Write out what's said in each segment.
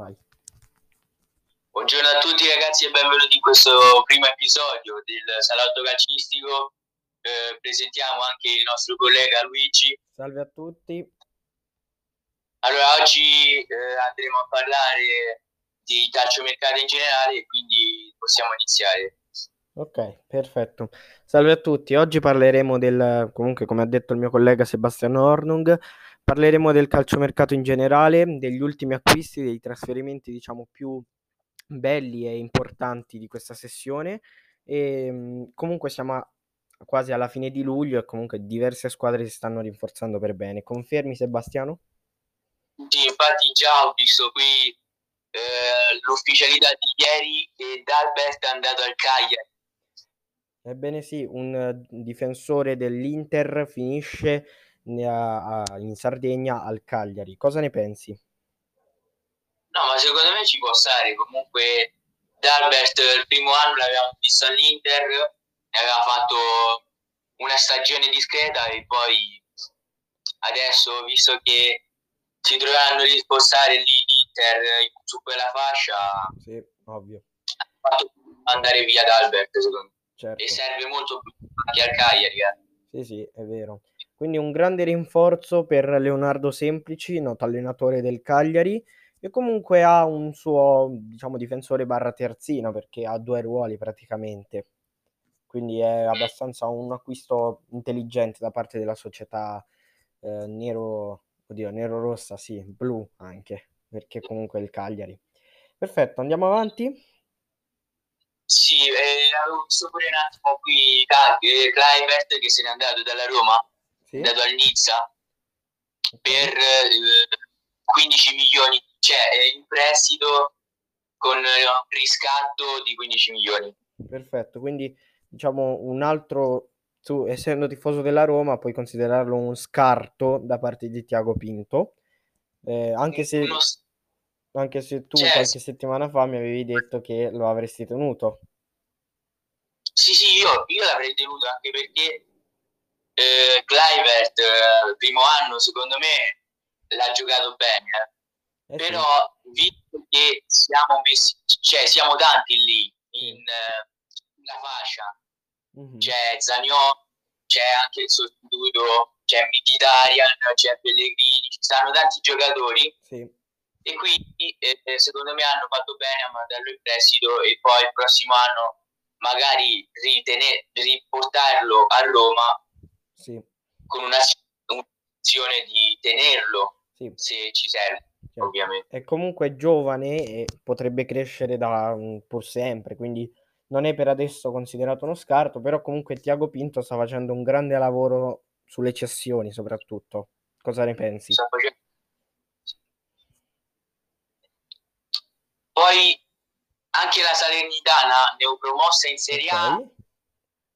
Vai. Buongiorno a tutti ragazzi e benvenuti in questo primo episodio del Salotto Calcistico. Eh, presentiamo anche il nostro collega Luigi. Salve a tutti. Allora, oggi eh, andremo a parlare di calciomercato in generale e quindi possiamo iniziare. Ok, perfetto. Salve a tutti. Oggi parleremo del, comunque come ha detto il mio collega Sebastiano Ornung, parleremo del calciomercato in generale, degli ultimi acquisti, dei trasferimenti diciamo più belli e importanti di questa sessione e mm, comunque siamo a- quasi alla fine di luglio e comunque diverse squadre si stanno rinforzando per bene. Confermi Sebastiano? Sì, infatti già ho visto qui eh, l'ufficialità di ieri che Dalbert è andato al Cagliari. Ebbene sì, un eh, difensore dell'Inter finisce in Sardegna al Cagliari. Cosa ne pensi? No, ma secondo me ci può stare. Comunque Dalbert il primo anno l'avevamo visto all'Inter, ne aveva fatto una stagione discreta e poi adesso, visto che si dovranno rispostare lì l'Inter su quella fascia, Sì, ovvio, ha fatto andare via Dalbert secondo me. certo. E serve molto più anche al Cagliari. eh. Sì, sì, è vero. Quindi un grande rinforzo per Leonardo Semplici, noto allenatore del Cagliari, e comunque ha un suo, diciamo, difensore barra terzino, perché ha due ruoli praticamente. Quindi è abbastanza un acquisto intelligente da parte della società eh, nero, oddio, nero-rossa, sì, blu anche, perché comunque è il Cagliari. Perfetto, andiamo avanti. Sì, eh, avevo visto pure un attimo qui eh, Kluivert che se n'è andato dalla Roma, Sì, è andato al Nizza per eh, 15 milioni, cioè in prestito con eh, un riscatto di 15 milioni. Perfetto, quindi diciamo un altro, tu essendo tifoso della Roma puoi considerarlo un scarto da parte di Tiago Pinto, eh, anche se, Uno anche se tu cioè, qualche settimana fa mi avevi detto che lo avresti tenuto. sì, sì, io, io l'avrei tenuto anche perché eh, Kluivert, eh, primo anno, secondo me, l'ha giocato bene. Eh sì, Però, visto che siamo messi, cioè siamo tanti lì in eh, la fascia, mhm, c'è Zaniolo, c'è anche il sostituto, c'è Mkhitaryan, c'è Pellegrini, ci stanno tanti giocatori. Sì, e quindi eh, eh, secondo me hanno fatto bene a mandarlo in prestito e poi il prossimo anno magari ritene- riportarlo a Roma sì, con una un'azione di tenerlo sì, se ci serve, certo. ovviamente. È comunque giovane e potrebbe crescere da un po' sempre, quindi non è per adesso considerato uno scarto, però comunque Tiago Pinto sta facendo un grande lavoro sulle cessioni soprattutto. Cosa ne pensi? Poi anche la Salernitana neopromossa in Serie A, Ok,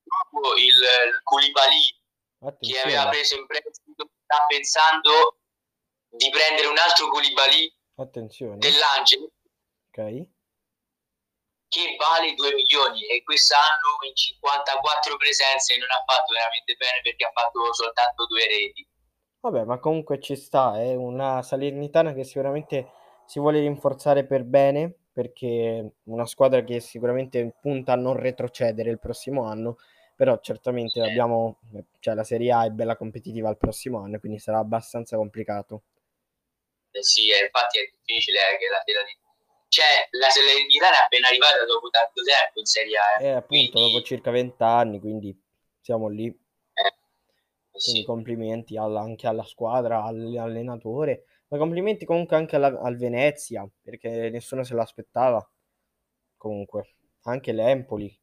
proprio il, il Koulibaly che aveva attenzione, preso in prestito, sta pensando di prendere un altro Koulibaly attenzione, dell'Angelo ok, che vale 2 milioni e quest'anno in 54 presenze non ha fatto veramente bene perché ha fatto soltanto due reti. vabbè, ma comunque ci sta, è una Salernitana che sicuramente si vuole rinforzare per bene, perché una squadra che sicuramente punta a non retrocedere il prossimo anno, però certamente Eh, abbiamo, cioè la Serie A è bella competitiva il prossimo anno, quindi sarà abbastanza complicato. eh sì, eh, infatti è difficile eh, che la Salernitana... Cioè, la Salernitana è appena arrivata dopo tanto tempo in Serie A, eh, E appunto dopo quindi circa 20 anni, quindi siamo lì. eh, Quindi sì. complimenti alla- anche alla squadra, all'allenatore, ma complimenti comunque anche alla- al Venezia, perché nessuno se l'aspettava. Comunque, anche l'Empoli.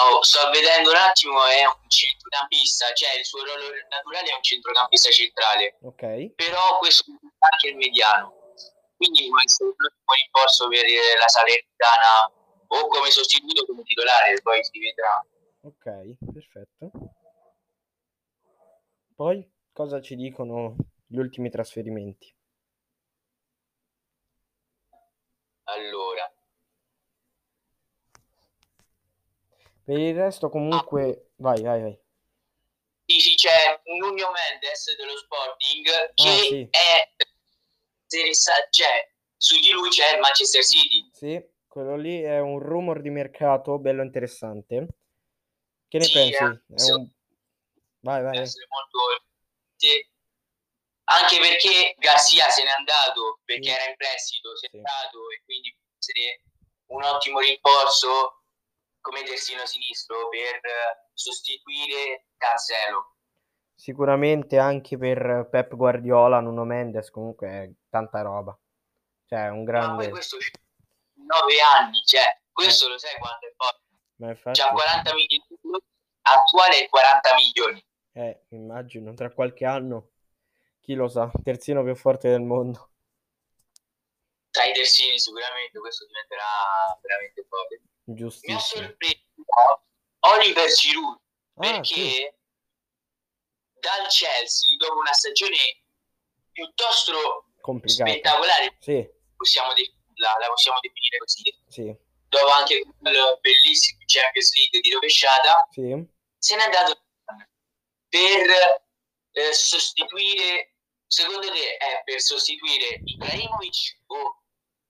Oh, sto vedendo un attimo, è un centrocampista, cioè il suo ruolo naturale è un centrocampista centrale, Ok, però questo è anche il mediano. Quindi può essere un rinforzo per eh, la Salernitana o come sostituto come titolare, poi si vedrà. ok, perfetto. Poi cosa ci dicono gli ultimi trasferimenti? Allora, Per il resto ah, comunque, vai, vai, vai. sì, sì, c'è Nuno Mendes dello Sporting Ah che sì, è cioè su di lui c'è il Manchester City. Sì, quello lì è un rumor di mercato bello interessante. Che ne Sì, pensi? eh, un... Vai, vai. Molto sì. anche perché Garcia se n'è andato perché Sì. era in prestito, se n'è andato e quindi essere un ottimo rinforzo come terzino sinistro per eh, sostituire Cancelo. Sicuramente anche per Pep Guardiola, Nuno Mendes, comunque è tanta roba. Cioè, un Ma poi grande... questo c'ha 9 anni, cioè questo lo sai quanto è forte. Ma infatti, C'ha 40 milioni, attuale è 40 milioni. eh, immagino, tra qualche anno, chi lo sa, terzino più forte del mondo. Tra i terzini sicuramente questo diventerà veramente forte. Mi ha sorpreso Oliver Giroud Ah, perché sì, dal Chelsea dopo una stagione piuttosto complicato. spettacolare Sì, possiamo definirla, la possiamo definire così. Sì, dopo anche il bellissimo Champions League di rovesciata se n'è andato per eh, sostituire secondo te è per sostituire Ibrahimovic o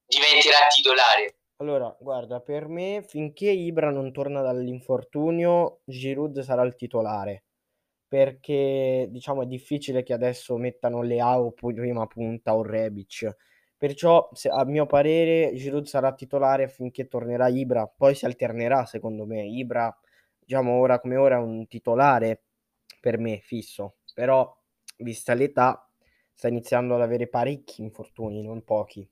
diventerà titolare Allora, guarda, per me, finché Ibra non torna dall'infortunio, Giroud sarà il titolare. Perché, diciamo, è difficile che adesso mettano Leao pu- prima punta o Rebic. Perciò, se- a mio parere, Giroud sarà titolare finché tornerà Ibra. Poi si alternerà, secondo me. Ibra, diciamo, ora come ora è un titolare per me, fisso. Però, vista l'età, sta iniziando ad avere parecchi infortuni, non pochi.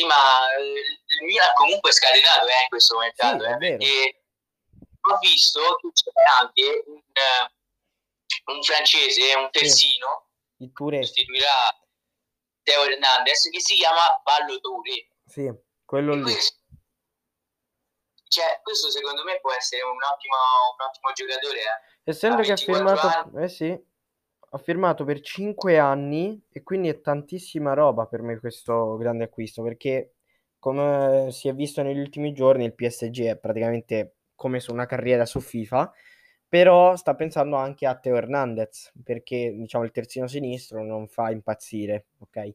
Sì ma eh, il Milan comunque è scatenato eh, in questo mercato Sì, è eh, vero. perché ho visto che c'è anche un, eh, un francese un terzino Il Touré, sostituirà Teo Hernandez che si chiama Ballo Touré sì, quello E lì. questo, cioè, questo secondo me può essere un ottimo, un ottimo giocatore eh. Essendo che ha 24 firmato, eh sì, ha firmato per 5 anni e quindi è tantissima roba per me questo grande acquisto perché come si è visto negli ultimi giorni il PSG è praticamente come su una carriera su FIFA, però sta pensando anche a Teo Hernandez perché diciamo il terzino sinistro non fa impazzire, ok?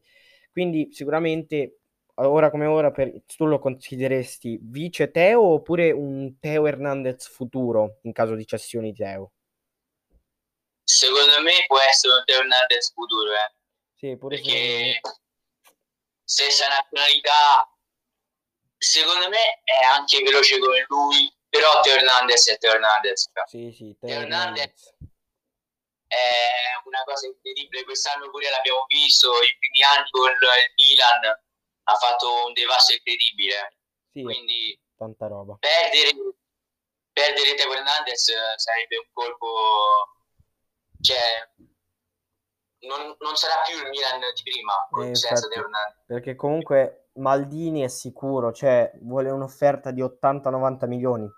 Quindi sicuramente ora come ora per, tu lo consideresti vice Teo oppure un Teo Hernandez futuro in caso di cessioni Teo? Secondo me può essere un Hernandez futuro eh. Sì, pure perché stessa nazionalità secondo me è anche veloce come lui però Teo Hernandez è Teo Hernandez Sì, sì, Teo Teo Hernandez è una cosa incredibile. Quest'anno pure l'abbiamo visto i primi anni con il Milan ha fatto un devasto incredibile. Sì, quindi tanta roba. perdere, perdere Teo Hernandez sarebbe un colpo cioè non, non sarà più il Milan di prima Eh, senza. Teo Hernandez Perché comunque Maldini è sicuro, cioè vuole un'offerta di 80-90 milioni.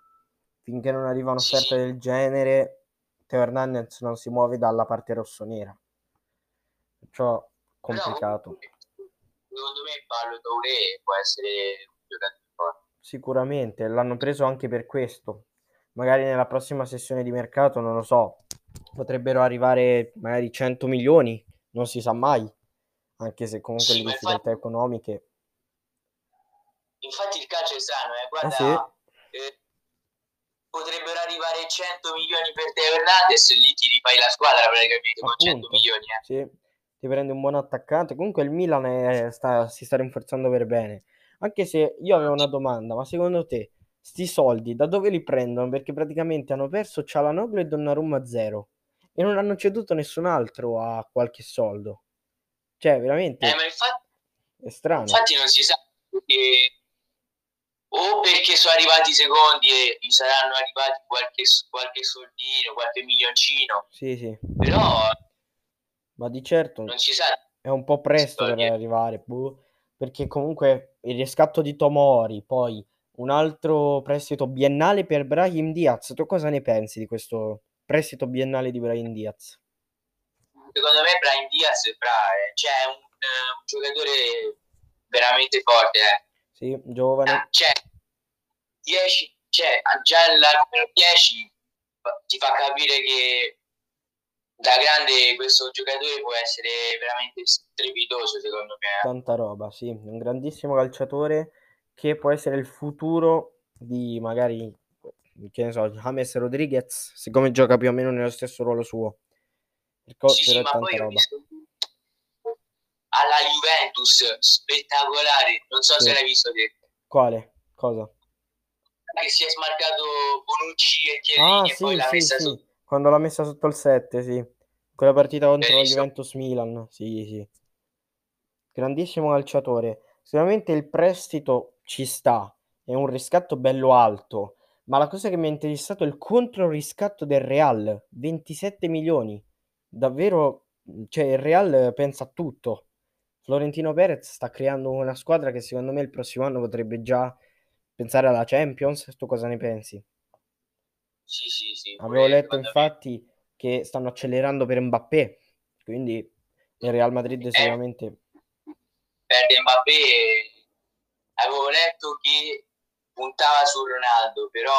Finché non arriva un'offerta Sì. del genere, Teo Hernandez non si muove dalla parte rossonera. Perciò complicato. Però, secondo me Paolo Touré può essere un giocatore. Sicuramente l'hanno preso anche per questo. Magari nella prossima sessione di mercato, non lo so, potrebbero arrivare magari 100 milioni, non si sa mai. Anche se comunque Sì, le difficoltà infatti- economiche. Infatti il calcio è strano, eh. guarda, sì. eh, potrebbero arrivare 100 milioni per Teo Hernandez e lì ti rifai la squadra praticamente con 100 Appunto. milioni. Eh. Sì, ti prendi un buon attaccante. Comunque il Milan è- sta- si sta rinforzando per bene. Anche se io avevo una domanda, ma secondo te sti soldi da dove li prendono? Perché praticamente hanno perso Cialanoglu e Donnarumma zero e non hanno ceduto nessun altro a qualche soldo. Cioè, veramente Eh, ma infatti, è strano. infatti non si sa perché o perché sono arrivati i secondi e gli saranno arrivati qualche, qualche soldino, qualche milioncino, Sì, sì, però ma di certo non si sa. è un po' presto per arrivare, boh, perché comunque il riscatto di Tomori, poi un altro prestito biennale per Brahim Diaz. Tu cosa ne pensi di questo prestito biennale di Brahim Diaz? Secondo me Brian Diaz è bravo, cioè un, eh, un giocatore veramente forte. Eh. Sì, giovane, Ah, Cioè, 10, cioè, già l'armero 10 ti fa capire che da grande questo giocatore può essere veramente strepitoso secondo me. eh. Tanta roba, sì, un grandissimo calciatore che può essere il futuro di magari, che ne so, James Rodriguez, siccome gioca più o meno nello stesso ruolo suo. Perché- Sì, sì, ma poi roba. alla Juventus, spettacolare, non so Sì. se l'hai visto te, Quale? Cosa? che si è smarcato Bonucci e Ah, Chiellini e poi sì, l'ha sì, messa sì, su. quando l'ha messa sotto il 7, sì. Quella partita contro la. Juventus-Milan, sì, sì. Grandissimo calciatore. Sicuramente il prestito ci sta, è un riscatto bello alto, ma la cosa che mi ha interessato è il controriscatto del Real, 27 milioni. Davvero, cioè il Real pensa a tutto. Florentino Perez sta creando una squadra che secondo me il prossimo anno potrebbe già pensare alla Champions. Tu cosa ne pensi? Sì, sì, sì. Avevo letto infatti che stanno accelerando per Mbappé, quindi il Real Madrid Eh. sicuramente perde Mbappé avevo letto che puntava su Ronaldo però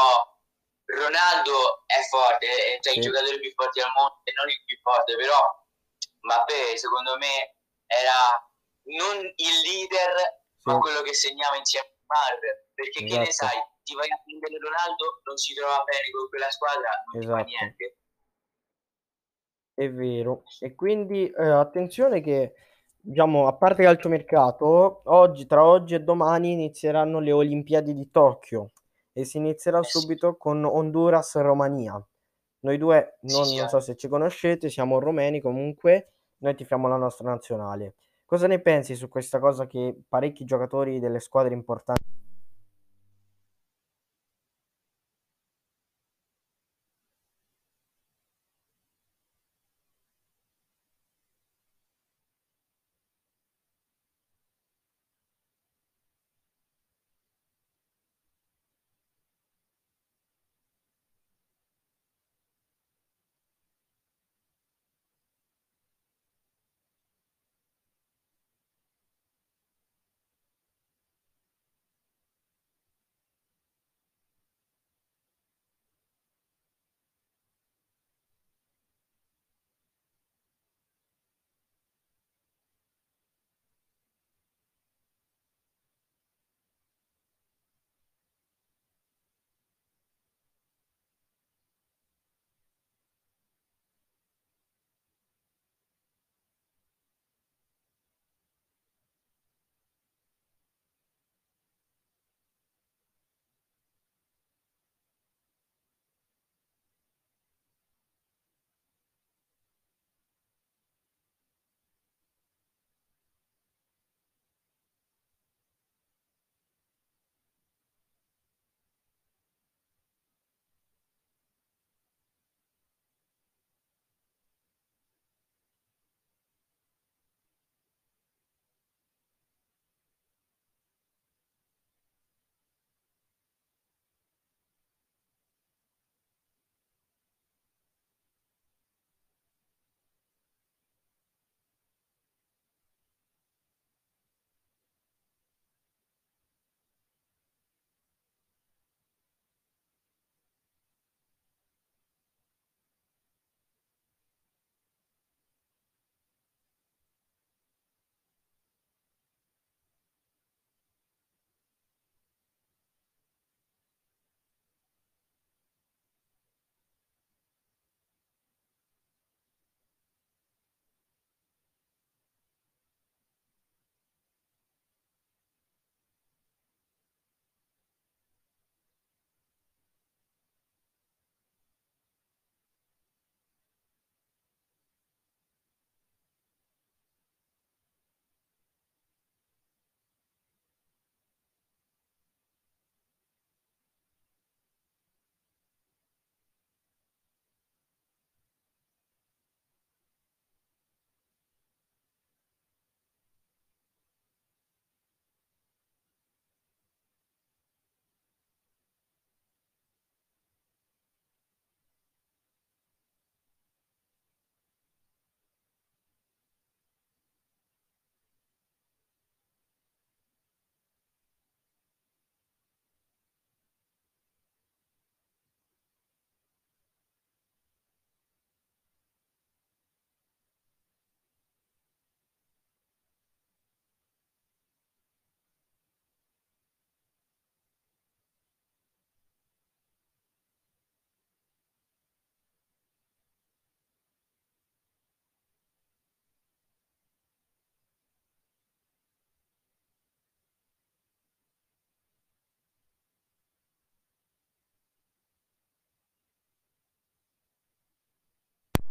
Ronaldo è forte è tra Sì. i giocatori più forti al mondo e non il più forte però Mbappé secondo me era non il leader sì, ma quello che segnava insieme a Neymar perché che ne Esatto. sai ti vai a prendere Ronaldo non si trova bene con quella squadra non ti fa Esatto. niente è vero. E quindi eh, attenzione che, diciamo, a parte calciomercato, oggi, tra oggi e domani inizieranno le Olimpiadi di Tokyo e si inizierà Eh sì. subito con Honduras e Romania. Noi due, Sì, non, sì, non eh. so se ci conoscete, siamo romeni comunque, noi tifiamo la nostra nazionale. Cosa ne pensi su questa cosa che parecchi giocatori delle squadre importanti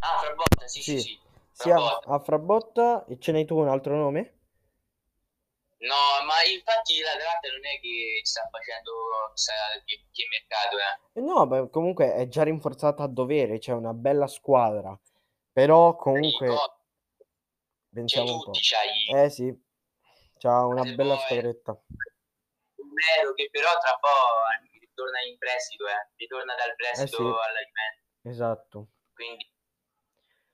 Ah, Frabotta, sì, sì, Sì, sì. sia a Frabotta e ce n'hai tu un altro nome? No, ma infatti l'Atalanta non è che sta facendo sa, che, che mercato, eh. Eh no, beh, comunque è già rinforzata a dovere, c'è una bella squadra. Però comunque c'hai pensiamo un tutti, po'. c'hai Eh sì, c'ha una Adebayor, bella squadretta. Romero che però tra un po' ritorna in prestito, eh. ritorna dal Eh prestito sì, alla Juventus, esatto. quindi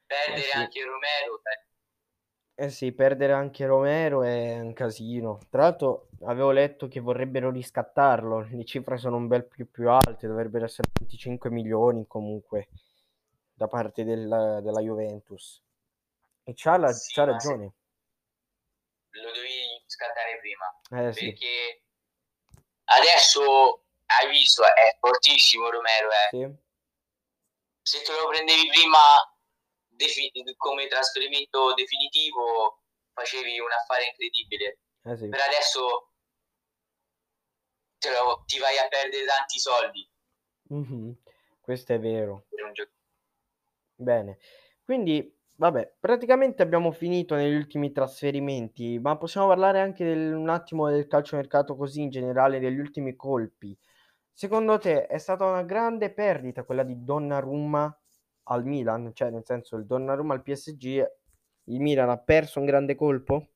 Eh perdere sì. anche Romero, eh, Eh sì, perdere anche Romero è un casino. Tra l'altro avevo letto che vorrebbero riscattarlo, le cifre sono un bel più più alte, dovrebbero essere 25 milioni comunque da parte del- della Juventus. E c'ha, la- Sì, c'ha ragione. lo dovevi scattare prima, Eh sì, perché adesso hai visto, è fortissimo Romero, eh. sì, se te lo prendevi prima come trasferimento definitivo facevi un affare incredibile. eh sì. Per adesso te lo- ti vai a perdere tanti soldi Mhm, Questo è vero. Bene, quindi vabbè, praticamente abbiamo finito negli ultimi trasferimenti, ma possiamo parlare anche del- un attimo del calciomercato così in generale, degli ultimi colpi. Secondo te è stata una grande perdita quella di Donnarumma al Milan? Cioè, nel senso, il Donnarumma al PSG, il Milan ha perso un grande colpo?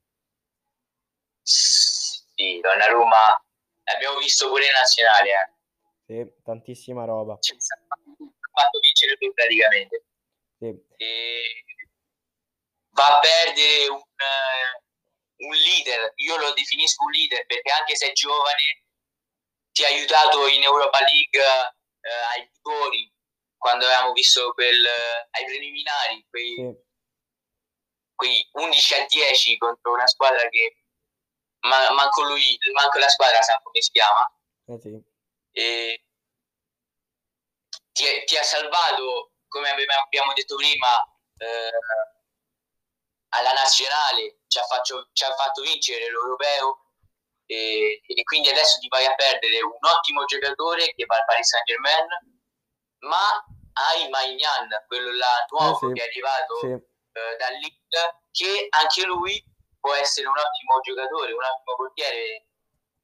Sì, Donnarumma l'abbiamo visto pure in nazionale, eh. Sì, tantissima roba. Ci ha fatto vincere lui praticamente. Sì, E va a perdere un, eh, un leader, io lo definisco un leader perché anche se è giovane ti ha aiutato in Europa League eh, ai rigori quando avevamo visto quel, eh, ai preliminari quei, sì, quei 11 a 10 contro una squadra che ma, manco lui, manco la squadra sa come si chiama. Eh sì, e ti, ti ha salvato come abbiamo detto prima eh, alla nazionale ci ha, faccio- ci ha fatto vincere l'europeo e, e quindi adesso ti vai a perdere un ottimo giocatore che va al Paris Saint Germain ma hai Magnan quello là nuovo Eh sì, che è arrivato sì. eh, dal Lille che anche lui può essere un ottimo giocatore un ottimo portiere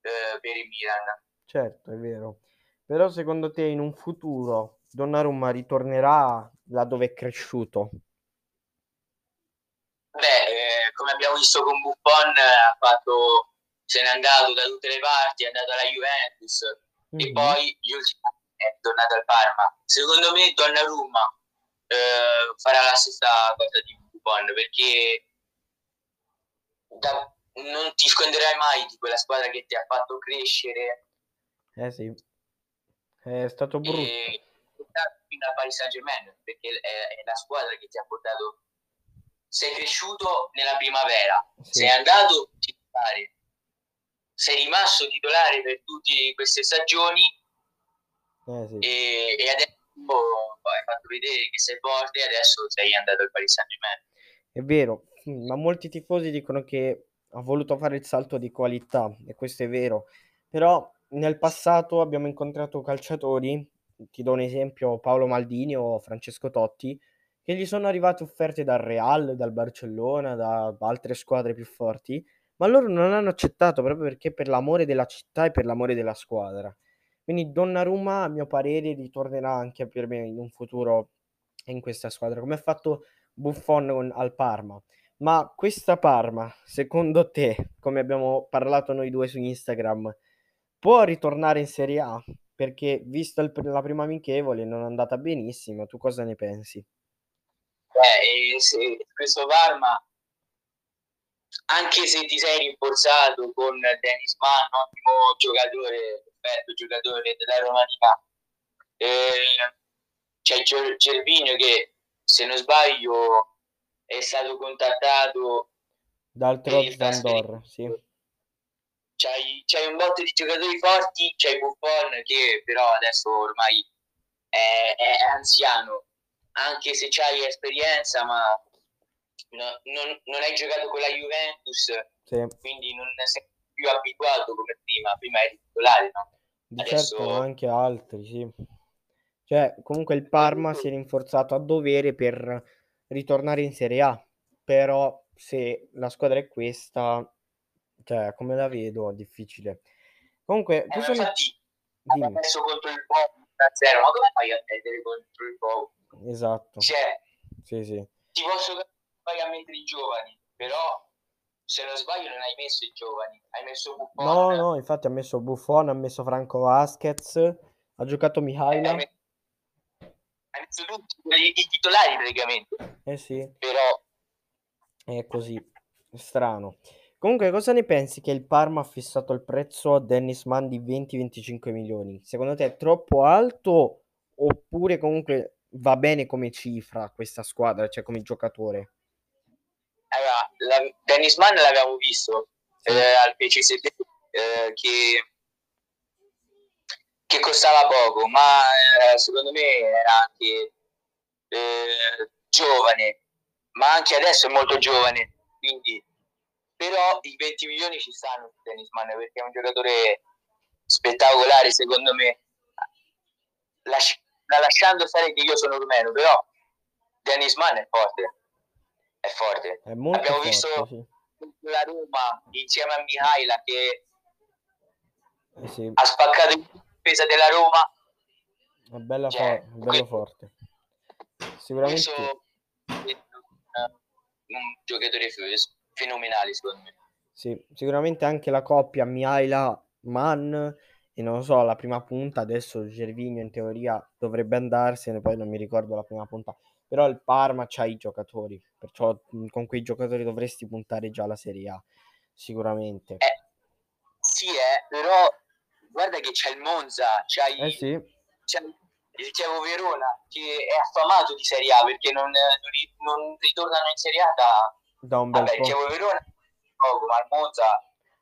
eh, per il Milan Certo, è vero. Però secondo te in un futuro Donnarumma ritornerà là dove è cresciuto? Beh, eh, come abbiamo visto con Buffon, eh, ha fatto, se n'è andato da tutte le parti, è andato alla Juventus e Mhm. poi gli ultimi è tornato al Parma. Secondo me Donnarumma eh, farà la stessa cosa di Buffon perché da- non ti sconderai mai di quella squadra che ti ha fatto crescere Eh sì, è stato brutto. e fino al Paris Saint Germain perché è, è la squadra che ti ha portato sei cresciuto nella primavera Sì. sei andato titolare sei rimasto titolare per tutte queste stagioni Eh sì. e, e adesso hai fatto vedere che sei forte e adesso sei andato al Paris Saint Germain È vero, ma molti tifosi dicono che ha voluto fare il salto di qualità e questo è vero, però nel passato abbiamo incontrato calciatori, ti do un esempio, Paolo Maldini o Francesco Totti, che gli sono arrivate offerte dal Real, dal Barcellona, da altre squadre più forti, ma loro non hanno accettato proprio perché per l'amore della città e per l'amore della squadra. Quindi Donnarumma, a mio parere, ritornerà anche per me in un futuro in questa squadra, come ha fatto Buffon con- al Parma. Ma questa Parma, secondo te, come abbiamo parlato noi due su Instagram, può ritornare in Serie A? Perché visto il la prima amichevole non è andata benissimo, tu cosa ne pensi? Eh, e se questo Parma anche se ti sei rinforzato con Dennis Mann, ottimo giocatore, perfetto giocatore della Romania, eh, c'è Ger- che se non sbaglio è stato contattato Dal per il Troz Vandor, sì. C'hai, c'hai un botto di giocatori forti, c'hai Buffon che però adesso ormai è, è anziano, anche se c'hai esperienza, ma no- non, non hai giocato con la Juventus, Sì. quindi non sei più abituato come prima, prima eri titolare, no? Di Adesso- certo anche altri, sì. Cioè, comunque il Parma si è rinforzato a dovere per ritornare in Serie A, però se la squadra è questa, cioè, come la vedo, difficile. Comunque, Eh, tu ma sono... infatti perso contro il Bobo 1-0, ma come fai a perdere contro il Bobo? Esatto. Cioè, Sì, sì. ti posso capire che fai a mettere i giovani, però se non sbaglio non hai messo i giovani, hai messo Buffon. No, no, infatti ha messo Buffon, ha messo Franco Vasquez, ha giocato Mihaila. hai, messo, hai messo tutti quelli- i titolari praticamente, Eh sì, però è così. Strano. Comunque, cosa ne pensi che il Parma ha fissato il prezzo a Dennis Mann di 20-25 milioni? Secondo te è troppo alto oppure comunque va bene come cifra questa squadra, cioè come giocatore? La- Dennis Mann l'abbiamo visto eh, al PCSB eh, che, che costava poco, ma eh, secondo me era anche eh, giovane, ma anche adesso è molto giovane, quindi però i 20 milioni ci stanno su Dennis Mann perché è un giocatore spettacolare secondo me. Lasci- lasciando stare che io sono rumeno però Dennis Mann è forte è forte. È molto abbiamo forte, visto sì. la Roma insieme a Mihaila che Eh sì, ha spaccato in difesa della Roma. È bella Cioè, fo- bello forte. Sicuramente un, giocatore fe- fenomenale secondo me. Sì, sicuramente anche la coppia Mihaila-Mann e non so, la prima punta adesso Gervinho in teoria dovrebbe andarsene, poi non mi ricordo la prima punta, però il Parma c'ha i giocatori, perciò mh, con quei giocatori dovresti puntare già alla Serie A, sicuramente. Eh, sì, eh, però guarda che c'è il Monza, c'hai, Eh sì, c'è il Chievo Verona che è affamato di Serie A perché non, non ri- non ritornano in Serie A da... da un bel Vabbè, il po'. Chievo Verona poco, ma il Monza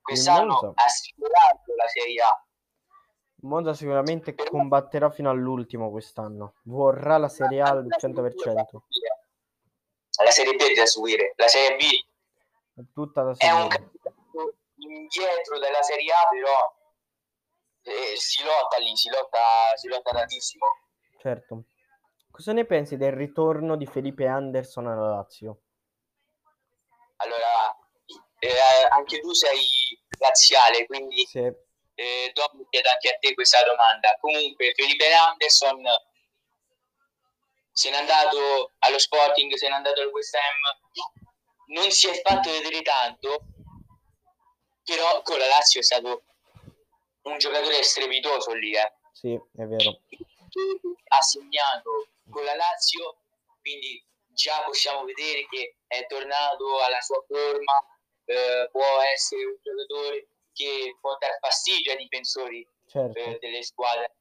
quest'anno ha sfiorato la Serie A. Monza sicuramente combatterà fino all'ultimo quest'anno, vorrà la Serie A al 100%, La Serie B è da seguire, la Serie B è tutta da è un seguire. campionato indietro della Serie A, però eh, si lotta lì, si lotta, si lotta tantissimo. Certo. Cosa ne pensi del ritorno di Felipe Anderson alla Lazio? Allora, eh, anche tu sei laziale, quindi Sì, eh, dopo chiedo anche a te questa domanda. Comunque, Felipe Anderson se n'è andato allo Sporting, se n'è andato al West Ham, non si è fatto vedere tanto, però con la Lazio è stato un giocatore strepitoso lì, eh. sì, è vero. ha segnato con la Lazio, quindi già possiamo vedere che è tornato alla sua forma, eh, può essere un giocatore che può dar fastidio ai difensori Certo. eh, delle squadre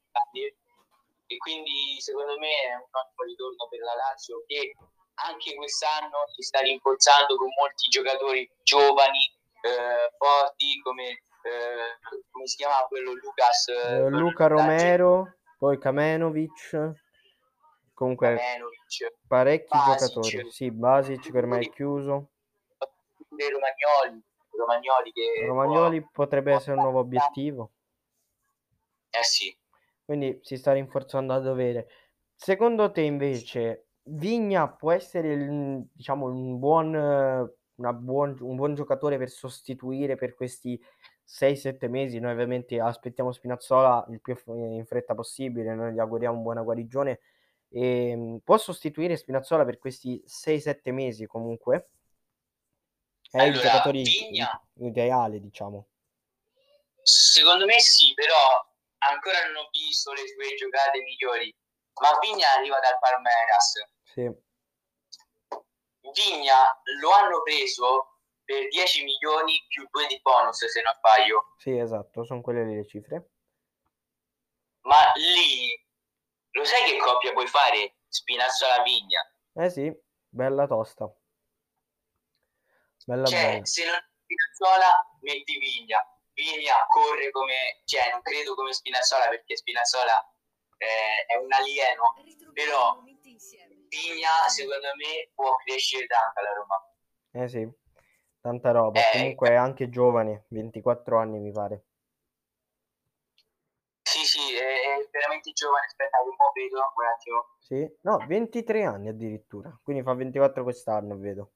e quindi secondo me è un ottimo ritorno per la Lazio che anche quest'anno si sta rinforzando con molti giocatori giovani, eh, forti come, eh, come si chiama quello Lucas Eh, Luca Romero, poi Kamenovic, comunque Kamenovic, parecchi Basic. giocatori. Sì, Basic che ormai è chiuso. Romagnoli, Romagnoli che Romagnoli potrebbe può- essere un nuovo obiettivo, Eh sì, quindi si sta rinforzando a dovere. Secondo te invece Vigna può essere il- diciamo un buon, buon- un buon giocatore per sostituire per questi 6-7 mesi? Noi ovviamente aspettiamo Spinazzola il più in fretta possibile, noi gli auguriamo buona guarigione. E, mh, può sostituire Spinazzola per questi 6-7 mesi comunque? È il Allora, giocatore i- Vigna- ideale, diciamo. secondo me sì, però ancora non ho visto le sue giocate migliori. Ma Vigna arriva dal Palmeiras. Sì, Vigna lo hanno preso per 10 milioni più 2 di bonus, se non sbaglio. sì, esatto, sono quelle le cifre. Ma lì lo sai che coppia puoi fare? Spinazzola Vigna. Eh sì, bella tosta. Bella Cioè, bella. se non Spinazzola, metti Vigna. Vigna corre come, cioè, non credo come Spinazzola perché Spinazzola eh, è un alieno. Però Vigna, secondo me, può crescere tanto alla Roma. Eh sì, tanta roba. Eh, Comunque è anche giovane, 24 anni mi pare. Sì, sì, è, è veramente giovane, aspettate un po' vedo, un attimo. Sì, no, 23 anni addirittura, quindi fa 24 quest'anno, vedo.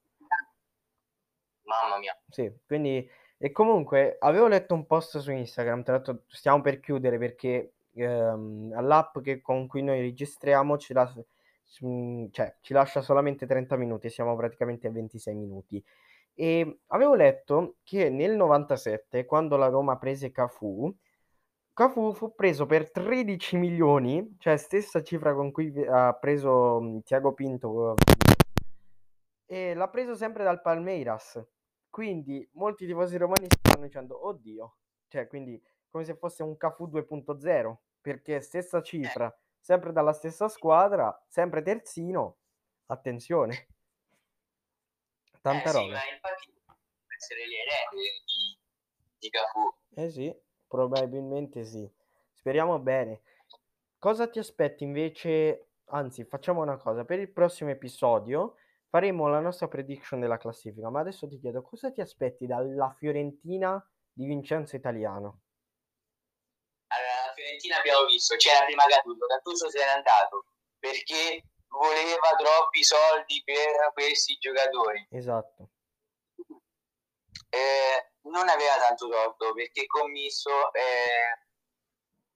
Mamma mia. Sì, quindi e comunque avevo letto un post su Instagram, tra l'altro stiamo per chiudere perché ehm, all'app che, con cui noi registriamo ci, la, cioè, ci lascia solamente 30 minuti, siamo praticamente a 26 minuti. E avevo letto che nel 97, quando la Roma prese Cafu, Cafu fu preso per 13 milioni, cioè stessa cifra con cui ha preso Tiago Pinto, e l'ha preso sempre dal Palmeiras. Quindi molti tifosi romani stanno dicendo, oddio, cioè quindi come se fosse un Cafu 2.0, perché stessa cifra, sempre dalla stessa squadra, sempre terzino, attenzione. Tanta eh, roba. Sì, ma infatti essere l'erede di, di Cafu. Eh sì, probabilmente sì. Speriamo bene. Cosa ti aspetti invece? Anzi, facciamo una cosa, per il prossimo episodio faremo la nostra prediction della classifica, ma adesso ti chiedo cosa ti aspetti dalla Fiorentina di Vincenzo Italiano? Allora, la Fiorentina abbiamo visto, c'era prima Gattuso, Gattuso se n'è andato perché voleva troppi soldi per questi giocatori. Esatto. Eh, non aveva tanto torto perché commisso eh,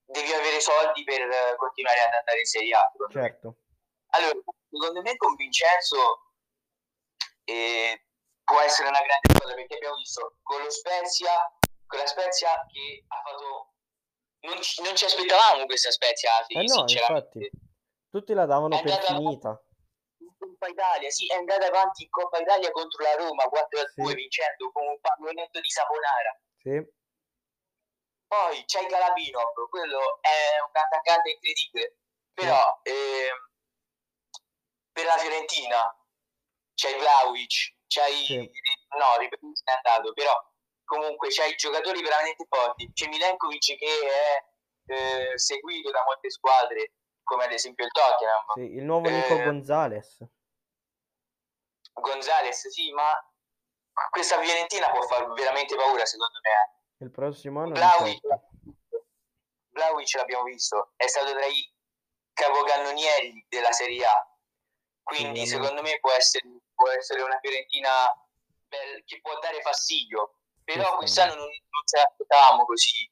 devi avere soldi per continuare ad andare in Serie A. Certo. Allora, secondo me con Vincenzo eh, può essere una grande cosa perché abbiamo visto con lo Spezia, con la Spezia che ha fatto... Non ci, non ci aspettavamo questa Spezia, eh no, infatti. Tutti la davano è per finita. In Coppa Italia, sì, è andata avanti in Coppa Italia contro la Roma 4 2 sì. vincendo con un pallonetto di Saponara. Sì. Poi c'è il Galabino, quello è un attaccante incredibile, però sì. eh, per la Fiorentina c'hai Vlaovic, c'hai... Sì. No, ripeto, è andato, però comunque c'hai giocatori veramente forti. C'è Milenkovic che è eh, seguito da molte squadre, come ad esempio il Tottenham. Sì, il nuovo Nico eh, Gonzalez. Gonzalez, sì, ma questa Fiorentina può far veramente paura secondo me. Il prossimo anno Vlaovic, Vlaovic l'abbiamo visto, è stato tra i capocannonieri della Serie A. Quindi secondo me può essere può essere una Fiorentina bel, che può dare fastidio, però quest'anno non, non ce l'aspettavamo così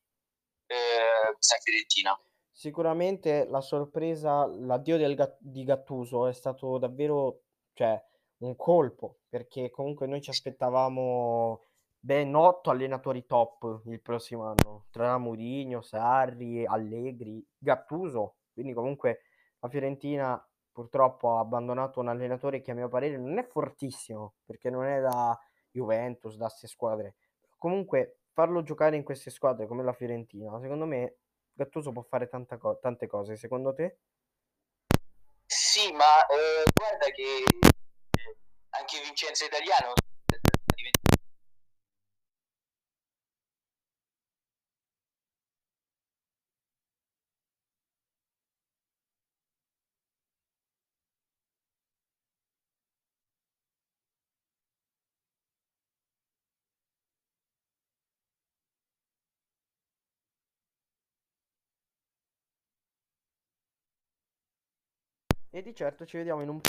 eh, questa Fiorentina. Sicuramente la sorpresa, l'addio del, di Gattuso è stato davvero cioè, un colpo, perché comunque noi ci aspettavamo ben otto allenatori top il prossimo anno, tra Mourinho, Sarri, Allegri, Gattuso, quindi comunque la Fiorentina purtroppo ha abbandonato un allenatore che a mio parere non è fortissimo, perché non è da Juventus, da queste squadre. Comunque farlo giocare in queste squadre come la Fiorentina, secondo me Gattuso può fare co- tante cose, secondo te? Sì, ma eh, guarda che anche Vincenzo Italiano E di certo ci vediamo in un